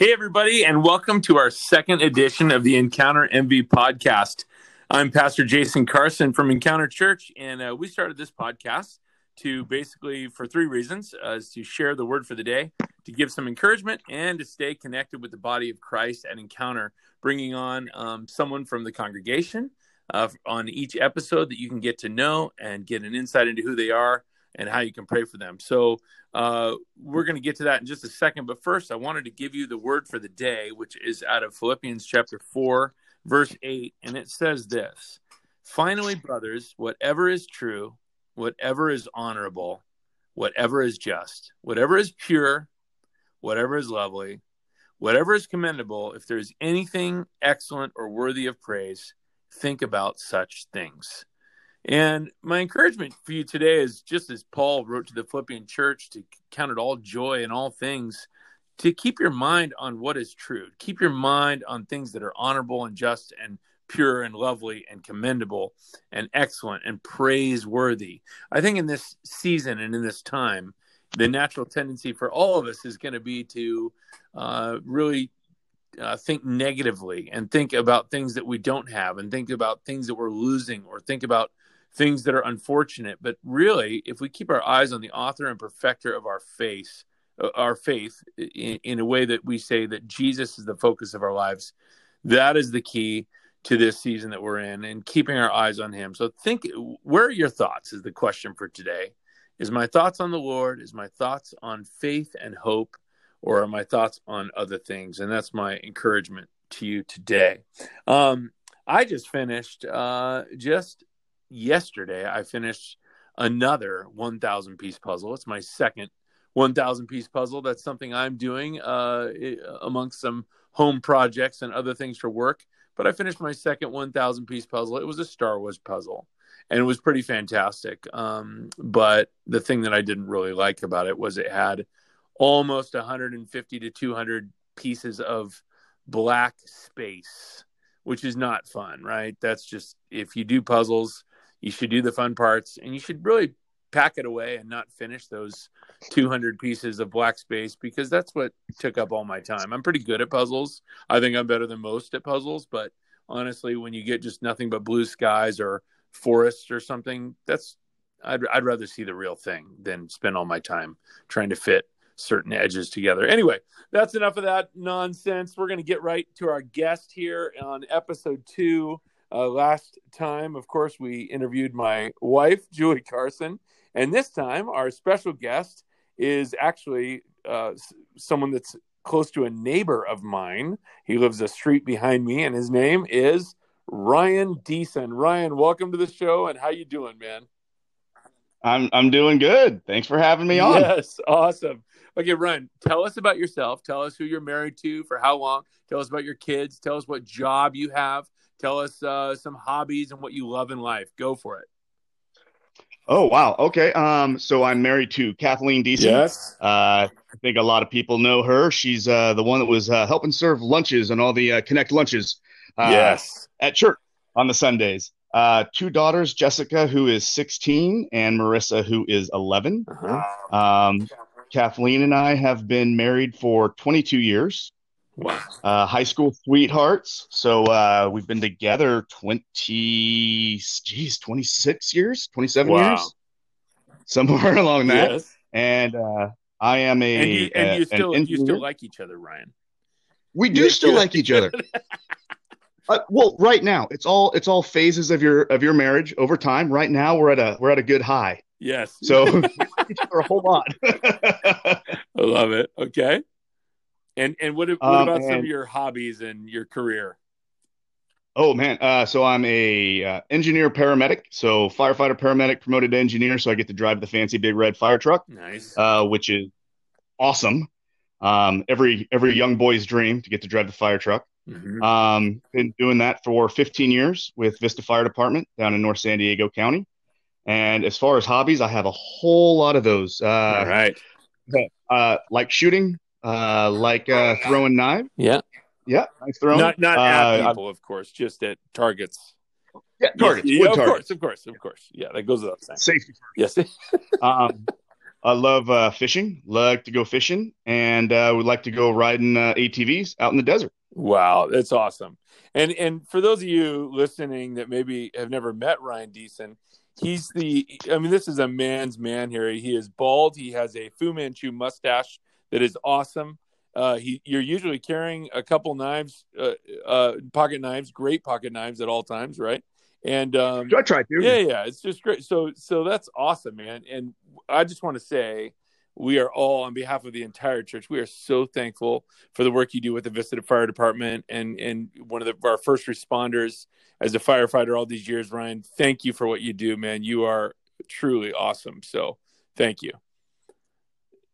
Hey, everybody, and welcome to our second edition of the Encounter MV podcast. I'm Pastor Jason Carson from Encounter Church, and uh, we started this podcast to basically for three reasons uh, is to share the word for the day, to give some encouragement, and to stay connected with the body of Christ at Encounter, bringing on um, someone from the congregation uh, on each episode that you can get to know and get an insight into who they are and how you can pray for them. So uh, we're going to get to that in just a second. But first, I wanted to give you the word for the day, which is out of Philippians chapter 4, verse 8. And it says this Finally, brothers, whatever is true, whatever is honorable, whatever is just, whatever is pure, whatever is lovely, whatever is commendable, if there's anything excellent or worthy of praise, think about such things. And my encouragement for you today is just as Paul wrote to the Philippian church to count it all joy in all things, to keep your mind on what is true. Keep your mind on things that are honorable and just and pure and lovely and commendable and excellent and praiseworthy. I think in this season and in this time, the natural tendency for all of us is going to be to uh, really uh, think negatively and think about things that we don't have and think about things that we're losing or think about things that are unfortunate. But really, if we keep our eyes on the author and perfecter of our faith, uh, our faith in, in, a way that we say that Jesus is the focus of our lives, that is the key to this season that we're in and keeping our eyes on him. So think where are your thoughts is the question for today. Is my thoughts on the Lord? Is my thoughts on faith and hope? Or are my thoughts on other things? And that's my encouragement to you today. Um, I just finished uh, just yesterday I finished another 1,000 piece puzzle. It's my second 1,000 piece puzzle. That's something I'm doing uh, amongst some home projects and other things for work. But I finished my second 1,000 piece puzzle. It was a Star Wars puzzle, and it was pretty fantastic. Um, but the thing that I didn't really like about it was it had almost 150 to 200 pieces of black space, which is not fun, right? That's just if you do puzzles you should do the fun parts and you should really pack it away and not finish those 200 pieces of black space because that's what took up all my time. I'm pretty good at puzzles. I think I'm better than most at puzzles, but honestly, when you get just nothing but blue skies or forests or something, that's I'd, I'd rather see the real thing than spend all my time trying to fit certain edges together. Anyway, that's enough of that nonsense. We're going to get right to our guest here on episode two uh, last time, of course, we interviewed my wife, Julie Carson. And this time, our special guest is actually uh, someone that's close to a neighbor of mine. He lives a street behind me, and his name is Ryan Deason. Ryan, welcome to the show, and how you doing, man? I'm I'm doing good. Thanks for having me on. Yes, awesome. Okay, Ryan, tell us about yourself. Tell us who you're married to, for how long. Tell us about your kids. Tell us what job you have. Tell us uh, some hobbies and what you love in life. Go for it. Oh wow. Okay. Um. So I'm married to Kathleen Deason. Yes. Uh, I think a lot of people know her. She's uh, the one that was uh, helping serve lunches and all the uh, Connect lunches. Uh, yes. At church on the Sundays. Uh, two daughters, Jessica, who is 16, and Marissa, who is 11. Uh-huh. Um, Kathleen and I have been married for 22 years. Wow. Uh, high school sweethearts. So uh, we've been together 20, geez, 26 years, 27 wow. years, somewhere along that. Yes. And uh, I am a. And you, and you still, you still like each other, Ryan. We do You're still like each other. Uh, well, right now it's all it's all phases of your of your marriage over time. Right now we're at a we're at a good high. Yes. So for a whole lot. I love it. Okay. And and what, what um, about some of your hobbies and your career? Oh man, uh, so I'm a uh, engineer paramedic, so firefighter paramedic promoted to engineer, so I get to drive the fancy big red fire truck. Nice, uh, which is awesome. Um, every every young boy's dream to get to drive the fire truck. Mm-hmm. Um, been doing that for 15 years with Vista Fire Department down in North San Diego County. And as far as hobbies, I have a whole lot of those. Uh, All right. Uh, like shooting, uh, like uh, throwing knives. Yeah. Yeah. Nice throwing. Not, not at uh, people, of course, just at targets. Yeah, targets. Yeah, of targets. course, of course, of course. Yeah, that goes without saying. Safety. Yes. um, I love uh, fishing. Like to go fishing, and uh, would like to go riding uh, ATVs out in the desert. Wow, that's awesome. And and for those of you listening that maybe have never met Ryan Deason, he's the. I mean, this is a man's man here. He is bald. He has a Fu Manchu mustache that is awesome. Uh, he, you're usually carrying a couple knives, uh, uh, pocket knives, great pocket knives at all times, right? And um, I try to. Yeah, yeah, it's just great. So, so that's awesome, man. And I just want to say, we are all on behalf of the entire church. We are so thankful for the work you do with the Vista Fire Department and and one of the, our first responders as a firefighter all these years. Ryan, thank you for what you do, man. You are truly awesome. So, thank you.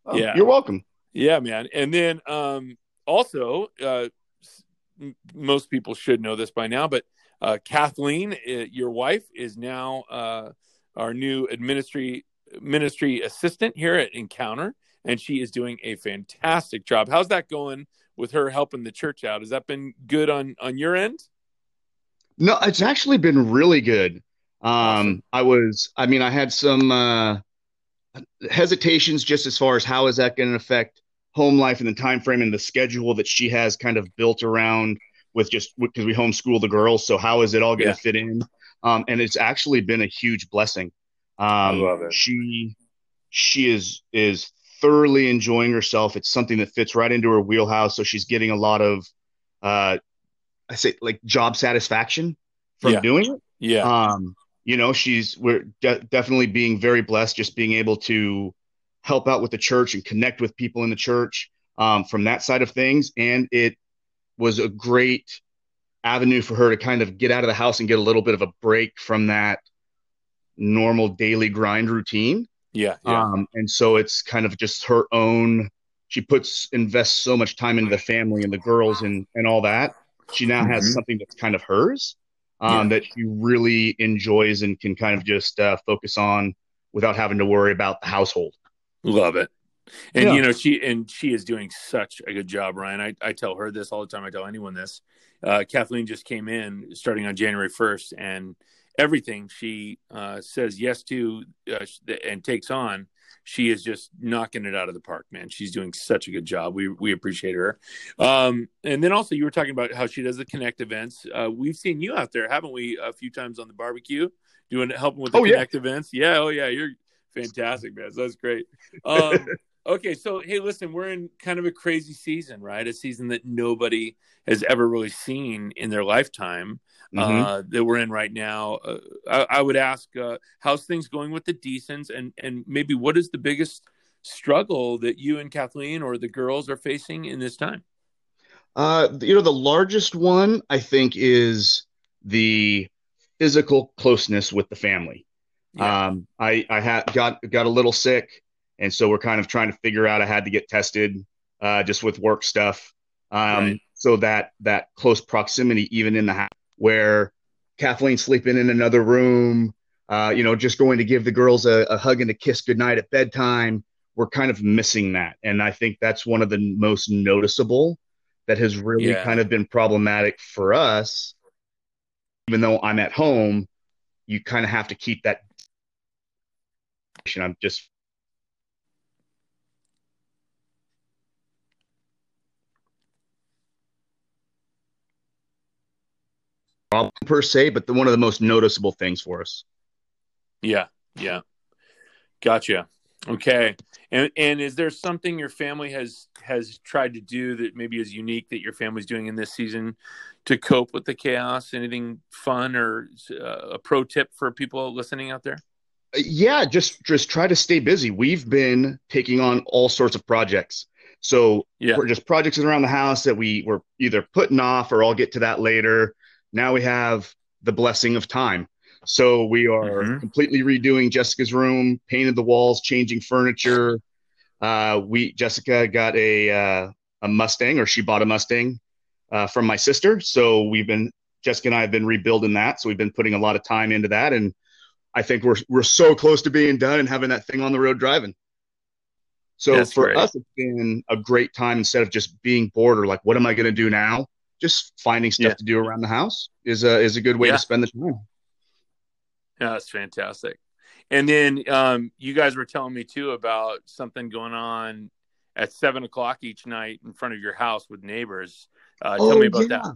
Oh, yeah, you're welcome. Yeah, man. And then um, also, uh, most people should know this by now, but uh, Kathleen, uh, your wife, is now uh, our new administry ministry assistant here at Encounter, and she is doing a fantastic job. How's that going with her helping the church out? Has that been good on on your end? No, it's actually been really good. Um. I was, I mean, I had some uh, hesitations just as far as how is that going to affect home life and the time frame and the schedule that she has kind of built around with just because we homeschool the girls. So how is it all going to yeah. fit in? Um, and it's actually been a huge blessing. Um, I love it. She she is is thoroughly enjoying herself. It's something that fits right into her wheelhouse. So she's getting a lot of, uh, I say like job satisfaction from yeah. doing it. Yeah. Um, you know, she's we're de- definitely being very blessed, just being able to help out with the church and connect with people in the church um, from that side of things. And it was a great avenue for her to kind of get out of the house and get a little bit of a break from that normal daily grind routine. Yeah, yeah. Um, and so it's kind of just her own. She puts invests so much time into the family and the girls and and all that. She now mm-hmm. has something that's kind of hers um, yeah. that she really enjoys and can kind of just uh, focus on without having to worry about the household. Love it. And yeah. you know she and she is doing such a good job, Ryan. I, I tell her this all the time. I tell anyone this. Uh, Kathleen just came in starting on January first, and everything she uh, says yes to uh, and takes on, she is just knocking it out of the park, man. She's doing such a good job. We we appreciate her. Um, and then also, you were talking about how she does the connect events. Uh, we've seen you out there, haven't we, a few times on the barbecue, doing helping with the oh, connect yeah. events. Yeah, oh yeah, you're fantastic, man. That's great. Um, Okay, so hey, listen, we're in kind of a crazy season, right? A season that nobody has ever really seen in their lifetime mm-hmm. uh, that we're in right now. Uh, I, I, would ask, uh, how's things going with the Deasons, and and maybe what is the biggest struggle that you and Kathleen or the girls are facing in this time? Uh, you know, the largest one I think is the physical closeness with the family. Yeah. Um, I I had got got a little sick and so we're kind of trying to figure out. I had to get tested uh, just with work stuff, um, right. so that that close proximity, even in the house, where Kathleen sleeping in another room, uh, you know, just going to give the girls a, a hug and a kiss goodnight at bedtime. We're kind of missing that, and I think that's one of the most noticeable that has really yeah. kind of been problematic for us. Even though I'm at home, you kind of have to keep that. I'm just problem per se, but the, one of the most noticeable things for us. Yeah, yeah, gotcha. Okay, and and is there something your family has has tried to do that maybe is unique that your family's doing in this season to cope with the chaos? Anything fun or uh, a pro tip for people listening out there? Yeah, just just try to stay busy. We've been taking on all sorts of projects. So yeah. we're just projects around the house that we were either putting off or I'll get to that later. Now we have the blessing of time. So we are mm-hmm. completely redoing Jessica's room, painted the walls, changing furniture. Uh, we Jessica got a uh, a Mustang, or she bought a Mustang uh, from my sister. So we've been Jessica and I have been rebuilding that. So we've been putting a lot of time into that, and I think we're we're so close to being done and having that thing on the road driving. So That's for great. us, it's been a great time instead of just being bored or like, what am I going to do now? just finding stuff yeah. to do around the house is a is a good way yeah. to spend the time. Yeah, that's fantastic. And then um, you guys were telling me too about something going on at seven o'clock each night in front of your house with neighbors. Uh, tell oh, me about yeah. that.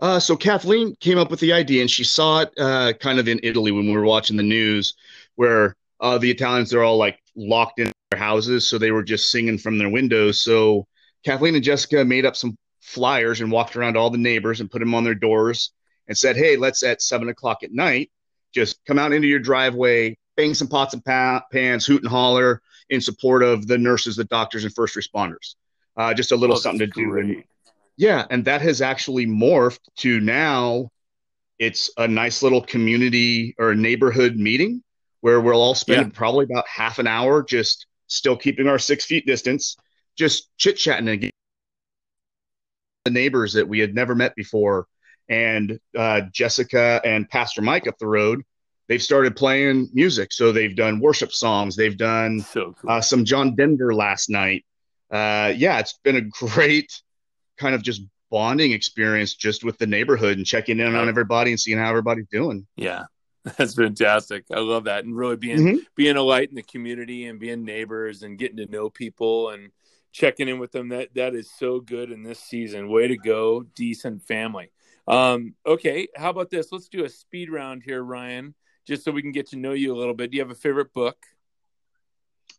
Uh, so Kathleen came up with the idea, and she saw it uh, kind of in Italy when we were watching the news, where uh, the Italians they're all like locked in their houses, so they were just singing from their windows. So Kathleen and Jessica made up some flyers and walked around all the neighbors and put them on their doors and said, "Hey, let's at seven o'clock at night just come out into your driveway, bang some pots and pa- pans, hoot and holler in support of the nurses, the doctors, and first responders. Uh, just a little oh, something to do. And, yeah, and that has actually morphed to now it's a nice little community or neighborhood meeting where we'll all spend yeah. probably about half an hour just still keeping our six feet distance, just chit chatting again. The neighbors that we had never met before, and uh, Jessica and Pastor Mike up the road, they've started playing music. So they've done worship songs. They've done so cool. uh, some John Denver last night. Uh, yeah, it's been a great kind of just bonding experience just with the neighborhood and checking in on everybody and seeing how everybody's doing. Yeah. That's fantastic. I love that. And really being mm-hmm. being a light in the community and being neighbors and getting to know people and checking in with them. That that is so good in this season. Way to go, Deason family. Um, okay, how about this? Let's do a speed round here, Ryan, just so we can get to know you a little bit. Do you have a favorite book?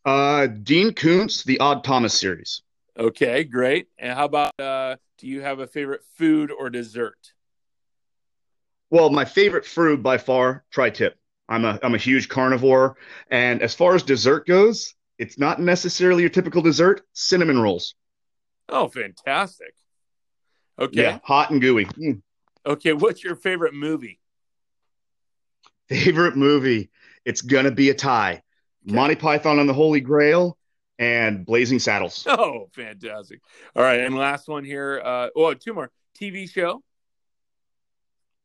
Uh, Dean Koontz, The Odd Thomas series. Okay, great. And how about uh, do you have a favorite food or dessert? Well, my favorite food by far, tri-tip. I'm a I'm a huge carnivore, and as far as dessert goes, it's not necessarily your typical dessert. Cinnamon rolls. Oh, fantastic! Okay, yeah, hot and gooey. Mm. Okay, what's your favorite movie? Favorite movie? It's gonna be a tie. Okay. Monty Python and the Holy Grail and Blazing Saddles. Oh, fantastic! All right, and last one here. Uh, oh, two more. TV show.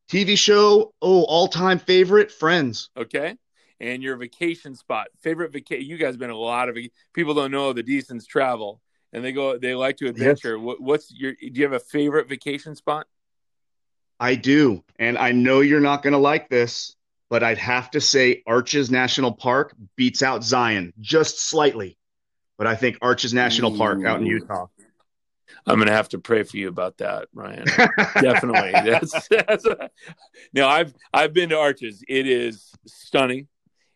TV show, oh, all time favorite, Friends. Okay. And your vacation spot, favorite vacation. You guys have been a lot of people don't know the Deasons travel and they go, they like to adventure. Yes. What, what's your, do you have a favorite vacation spot? I do. And I know you're not going to like this, but I'd have to say Arches National Park beats out Zion just slightly. But I think Arches National Ooh. Park out in Utah. I'm gonna have to pray for you about that, Ryan. Definitely. That's, that's a, now I've I've been to Arches. It is stunning.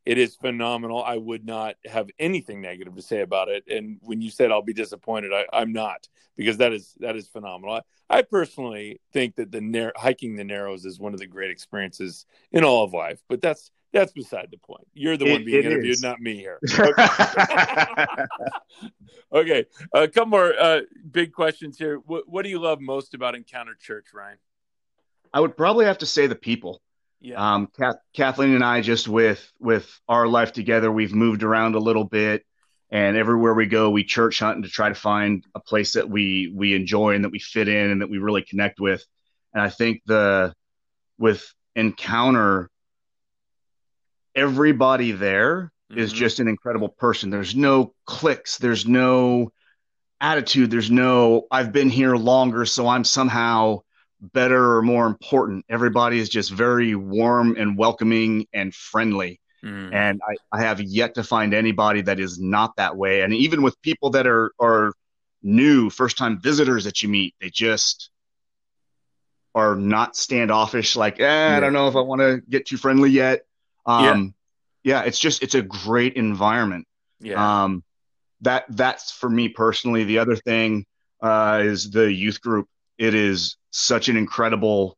It is phenomenal. I would not have anything negative to say about it. And when you said I'll be disappointed, I, am not because that is that is phenomenal. I, I personally think that the nar- hiking the Narrows is one of the great experiences in all of life. But that's that's beside the point. You're the it, one being interviewed, is. not me here. Okay, okay. a couple more uh, big questions here. What, what do you love most about Encounter Church, Ryan? I would probably have to say the people. Yeah. Um, Kath, Kathleen and I just with with our life together, we've moved around a little bit, and everywhere we go, we church hunting to try to find a place that we we enjoy and that we fit in and that we really connect with. And I think the with Encounter, everybody there mm-hmm. is just an incredible person. There's no clicks. There's no attitude. There's no I've been here longer, so I'm somehow better or more important. Everybody is just very warm and welcoming and friendly. Mm. And I, I have yet to find anybody that is not that way. And even with people that are are new, first time visitors that you meet, they just are not standoffish, like, eh, yeah. I don't know if I want to get too friendly yet. Um, yeah. yeah, it's just it's a great environment. Yeah. Um, that that's for me personally. The other thing uh, is the youth group. It is such an incredible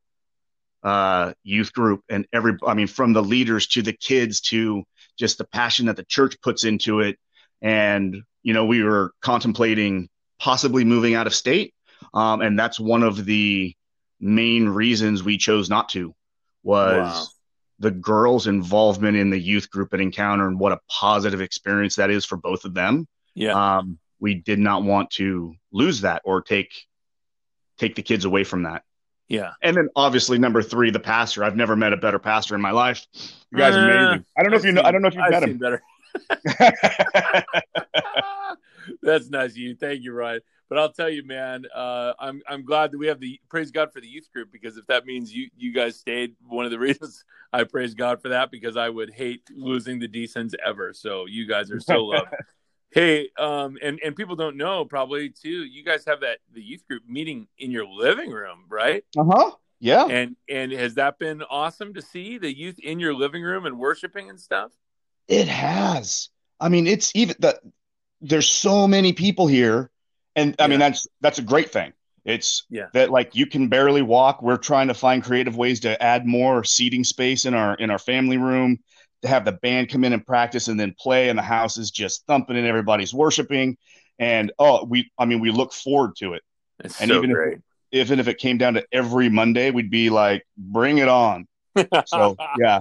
uh, youth group, and every I mean, from the leaders to the kids to just the passion that the church puts into it. And you know, we were contemplating possibly moving out of state, um, and that's one of the main reasons we chose not to was wow. The girls' involvement in the youth group at Encounter and what a positive experience that is for both of them. Yeah. Um, we did not want to lose that or take take the kids away from that. Yeah. And then obviously number three, the pastor. I've never met a better pastor in my life. You guys uh, are amazing. I don't know I've if you know. I don't know if you've I've met him. Better. That's nice of you. Thank you, Ryan. But I'll tell you, man, uh, I'm I'm glad that we have the praise God for the youth group because if that means you you guys stayed, one of the reasons I praise God for that because I would hate losing the Deasons ever. So you guys are so loved. hey, um, and and people don't know probably too. You guys have that the youth group meeting in your living room, right? Uh huh. Yeah. And and has that been awesome to see the youth in your living room and worshiping and stuff? It has. I mean, it's even that there's so many people here and I yeah. mean that's that's a great thing. It's yeah. that like you can barely walk. We're trying to find creative ways to add more seating space in our in our family room to have the band come in and practice and then play and the house is just thumping and everybody's worshiping and oh we I mean we look forward to it. It's and so even great. if even if it came down to every Monday we'd be like bring it on. so yeah.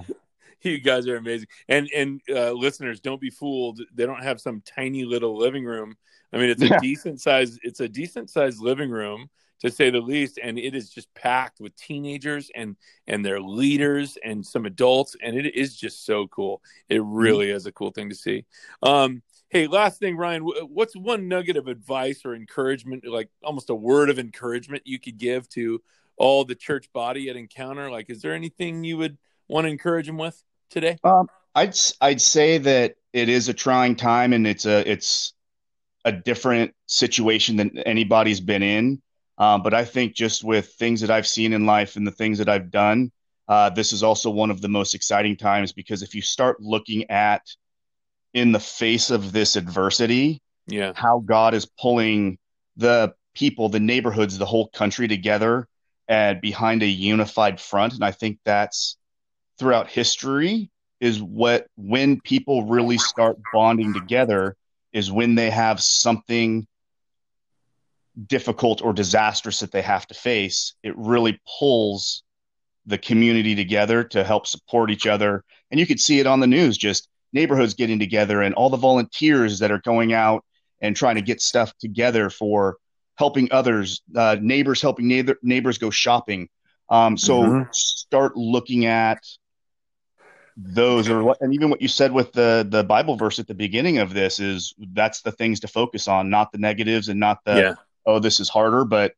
You guys are amazing. And and uh, listeners don't be fooled. They don't have some tiny little living room I mean, it's a yeah. decent size. It's a decent sized living room to say the least, and it is just packed with teenagers and and their leaders and some adults, and it is just so cool. It mm-hmm. really is a cool thing to see. Um, hey, last thing, Ryan, what's one nugget of advice or encouragement, like almost a word of encouragement, you could give to all the church body at Encounter? Like, is there anything you would want to encourage them with today? Um, I'd I'd say that it is a trying time, and it's a it's a different situation than anybody's been in. Um, but I think just with things that I've seen in life and the things that I've done, uh, this is also one of the most exciting times because if you start looking at in the face of this adversity, yeah, how God is pulling the people, the neighborhoods, the whole country together and behind a unified front, and I think that's throughout history is what when people really start bonding together is when they have something difficult or disastrous that they have to face, it really pulls the community together to help support each other. And you could see it on the news, just neighborhoods getting together and all the volunteers that are going out and trying to get stuff together for helping others, uh, neighbors helping neighbor, neighbors go shopping. Um, so mm-hmm. start looking at those are and even what you said with the the bible verse at the beginning of this is that's the things to focus on not the negatives and not the yeah. oh this is harder but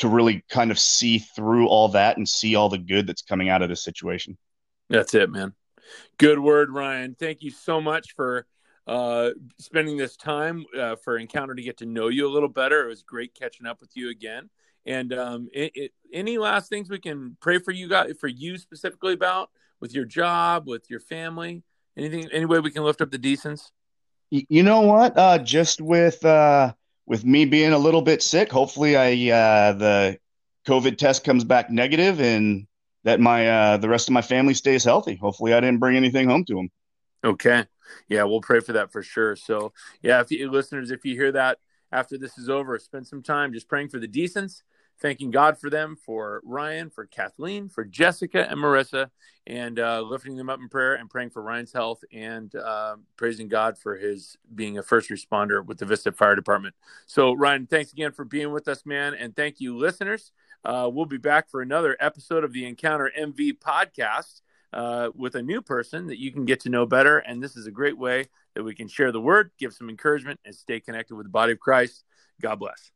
to really kind of see through all that and see all the good that's coming out of this situation. That's it man. Good word ryan. Thank you so much for uh, spending this time uh, for encounter to get to know you a little better. It was great catching up with you again. And um, it, it, any last things we can pray for you guys for you specifically about with your job, with your family? Anything, any way we can lift up the Deasons? You know what? Uh, just with uh, with me being a little bit sick, hopefully I uh, the COVID test comes back negative and that my uh, the rest of my family stays healthy. Hopefully, I didn't bring anything home to them. Okay, yeah, we'll pray for that for sure. So, yeah, if you listeners, if you hear that after this is over, spend some time just praying for the Deasons thanking God for them, for Ryan, for Kathleen, for Jessica and Marissa, and uh, lifting them up in prayer and praying for Ryan's health and uh, praising God for his being a first responder with the Vista Fire Department. So, Ryan, thanks again for being with us, man. And thank you, listeners. Uh, we'll be back for another episode of the Encounter MV podcast. Uh, with a new person that you can get to know better. And this is a great way that we can share the word, give some encouragement, and stay connected with the body of Christ. God bless.